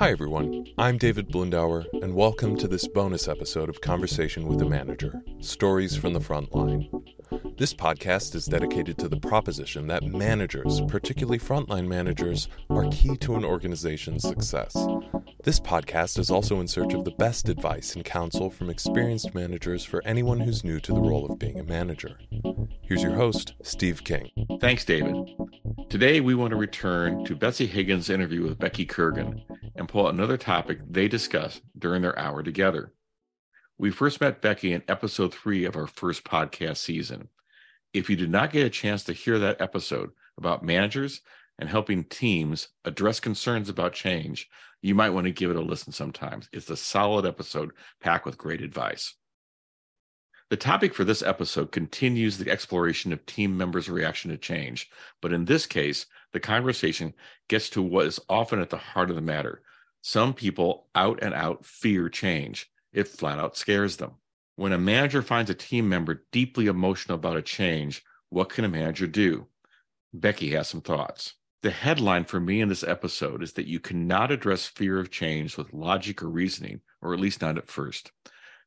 Hi, everyone. I'm David Blundauer, and welcome to this bonus episode of Conversation with a Manager Stories from the Front Line. This podcast is dedicated to the proposition that managers, particularly frontline managers, are key to an organization's success. This podcast is also in search of the best advice and counsel from experienced managers for anyone who's new to the role of being a manager. Here's your host, Steve King. Thanks, David. Today, we want to return to Betsy Hagan's interview with Becky Kirgan and pull out another topic they discussed during their hour together. We first met Becky in episode three of our first podcast season. If you did not get a chance to hear that episode about managers and helping teams address concerns about change, you might want to give it a listen sometimes. It's a solid episode packed with great advice. The topic for this episode continues the exploration of team members' reaction to change, but in this case, the conversation gets to what is often at the heart of the matter some people out and out fear change. It flat out scares them. When a manager finds a team member deeply emotional about a change, what can a manager do? Becky has some thoughts. The headline for me in this episode is that you cannot address fear of change with logic or reasoning, or at least not at first.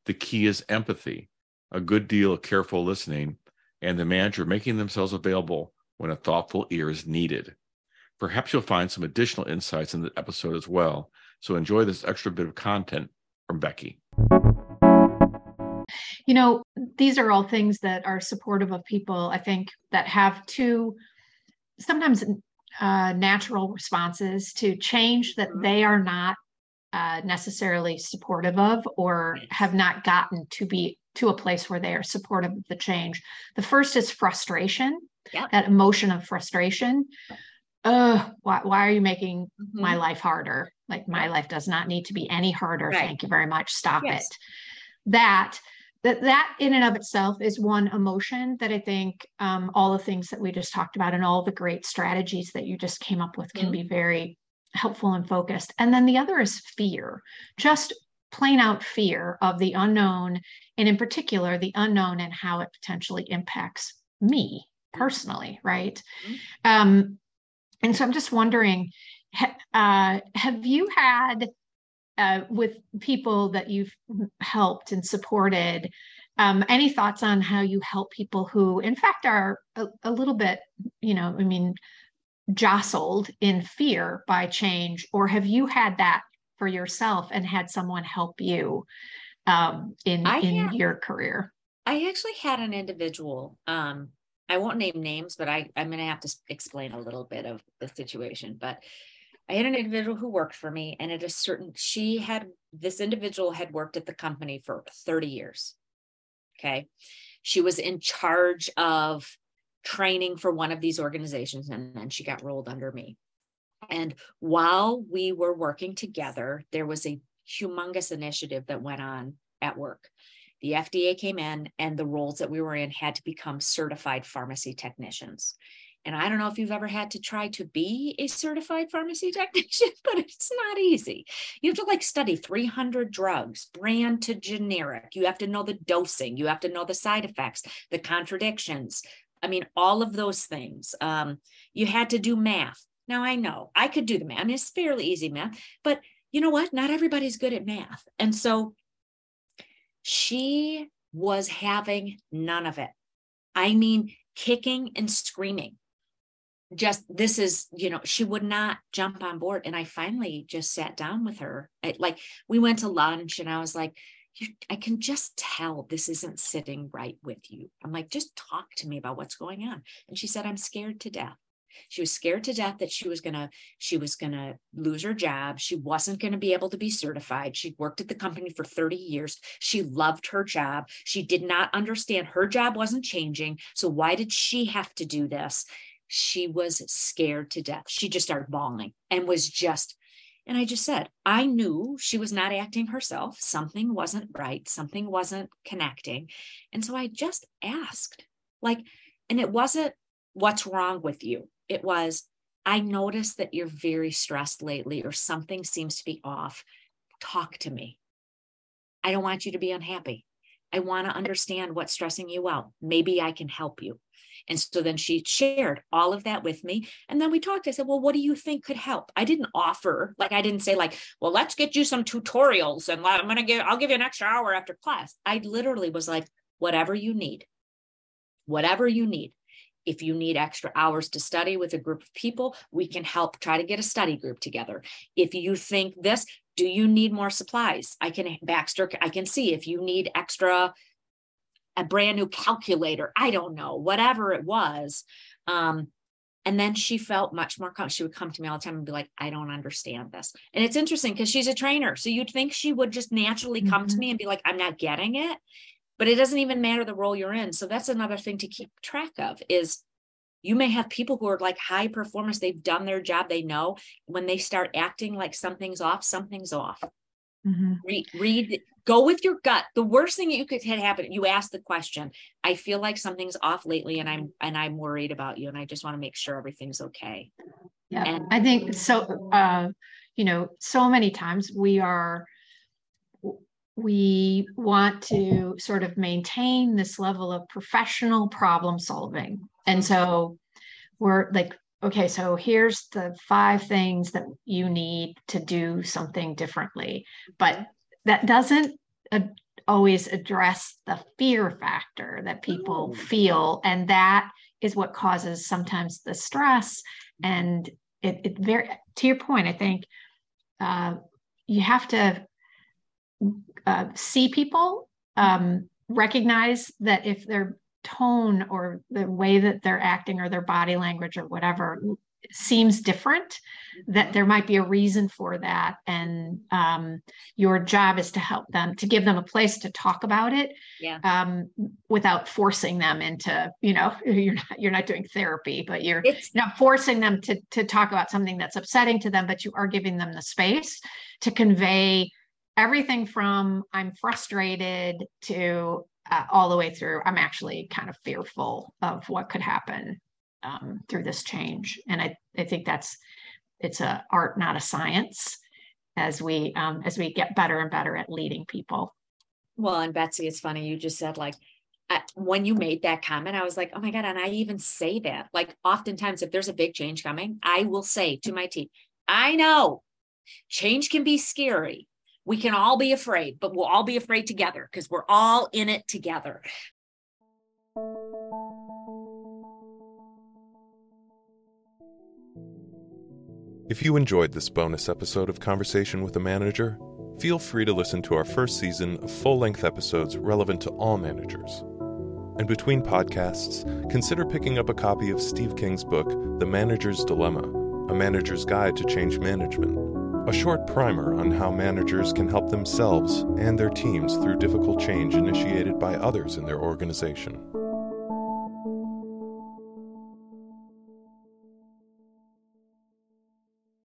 The key is empathy, a good deal of careful listening, and the manager making themselves available when a thoughtful ear is needed. Perhaps you'll find some additional insights in the episode as well, so enjoy this extra bit of content from Becky. You know, these are all things that are supportive of people, I think, that have two sometimes uh, natural responses to change that mm-hmm. they are not uh, necessarily supportive of or have not gotten to be to a place where they are supportive of the change. The first is frustration, yep. that emotion of frustration uh why, why are you making mm-hmm. my life harder like my life does not need to be any harder right. thank you very much stop yes. it that that that in and of itself is one emotion that i think um, all the things that we just talked about and all the great strategies that you just came up with can mm-hmm. be very helpful and focused and then the other is fear just plain out fear of the unknown and in particular the unknown and how it potentially impacts me personally right mm-hmm. um, and so I'm just wondering, uh, have you had uh, with people that you've helped and supported, um, any thoughts on how you help people who, in fact, are a, a little bit, you know, I mean, jostled in fear by change, or have you had that for yourself and had someone help you um, in in your career? I actually had an individual um, I won't name names, but I, I'm going to have to explain a little bit of the situation. But I had an individual who worked for me, and at a certain, she had, this individual had worked at the company for 30 years. Okay. She was in charge of training for one of these organizations, and then she got rolled under me. And while we were working together, there was a humongous initiative that went on at work the FDA came in and the roles that we were in had to become certified pharmacy technicians. And I don't know if you've ever had to try to be a certified pharmacy technician, but it's not easy. You have to like study 300 drugs, brand to generic. You have to know the dosing. You have to know the side effects, the contradictions. I mean, all of those things. Um, you had to do math. Now I know I could do the math. I mean, it's fairly easy math, but you know what? Not everybody's good at math. And so she was having none of it. I mean, kicking and screaming. Just this is, you know, she would not jump on board. And I finally just sat down with her. I, like we went to lunch and I was like, I can just tell this isn't sitting right with you. I'm like, just talk to me about what's going on. And she said, I'm scared to death. She was scared to death that she was going to she was going to lose her job. She wasn't going to be able to be certified. She worked at the company for 30 years. She loved her job. She did not understand her job wasn't changing. So why did she have to do this? She was scared to death. She just started bawling and was just and I just said, I knew she was not acting herself. Something wasn't right. Something wasn't connecting. And so I just asked, like, and it wasn't, what's wrong with you? It was, I noticed that you're very stressed lately or something seems to be off. Talk to me. I don't want you to be unhappy. I want to understand what's stressing you out. Maybe I can help you. And so then she shared all of that with me. And then we talked. I said, Well, what do you think could help? I didn't offer, like, I didn't say, like, well, let's get you some tutorials and I'm going to give, I'll give you an extra hour after class. I literally was like, whatever you need, whatever you need. If you need extra hours to study with a group of people, we can help try to get a study group together. If you think this, do you need more supplies? I can, Baxter, I can see if you need extra a brand new calculator. I don't know, whatever it was. Um, and then she felt much more comfortable. She would come to me all the time and be like, I don't understand this. And it's interesting because she's a trainer. So you'd think she would just naturally come mm-hmm. to me and be like, I'm not getting it. But it doesn't even matter the role you're in. So that's another thing to keep track of is you may have people who are like high performers. They've done their job. They know when they start acting like something's off, something's off. Mm-hmm. Read, read, go with your gut. The worst thing that you could happen, you ask the question, I feel like something's off lately and I'm, and I'm worried about you. And I just want to make sure everything's okay. Yeah. And I think so, uh, you know, so many times we are, we want to sort of maintain this level of professional problem solving. And so we're like okay, so here's the five things that you need to do something differently. But that doesn't always address the fear factor that people oh. feel. And that is what causes sometimes the stress. And it, it very, to your point, I think uh, you have to uh, see people, um, recognize that if they're tone or the way that they're acting or their body language or whatever seems different that mm-hmm. there might be a reason for that and um, your job is to help them to give them a place to talk about it yeah. um, without forcing them into you know you're not you're not doing therapy but you're it's, not forcing them to to talk about something that's upsetting to them but you are giving them the space to convey everything from i'm frustrated to uh, all the way through, I'm actually kind of fearful of what could happen um, through this change. And I, I think that's it's a art, not a science, as we um, as we get better and better at leading people. Well, and Betsy, it's funny you just said like when you made that comment, I was like, oh my God. And I even say that. Like, oftentimes, if there's a big change coming, I will say to my team, I know change can be scary, we can all be afraid, but we'll all be afraid together because we're all in it together. If you enjoyed this bonus episode of Conversation with a Manager, feel free to listen to our first season of full length episodes relevant to all managers. And between podcasts, consider picking up a copy of Steve King's book, The Manager's Dilemma A Manager's Guide to Change Management a short primer on how managers can help themselves and their teams through difficult change initiated by others in their organization.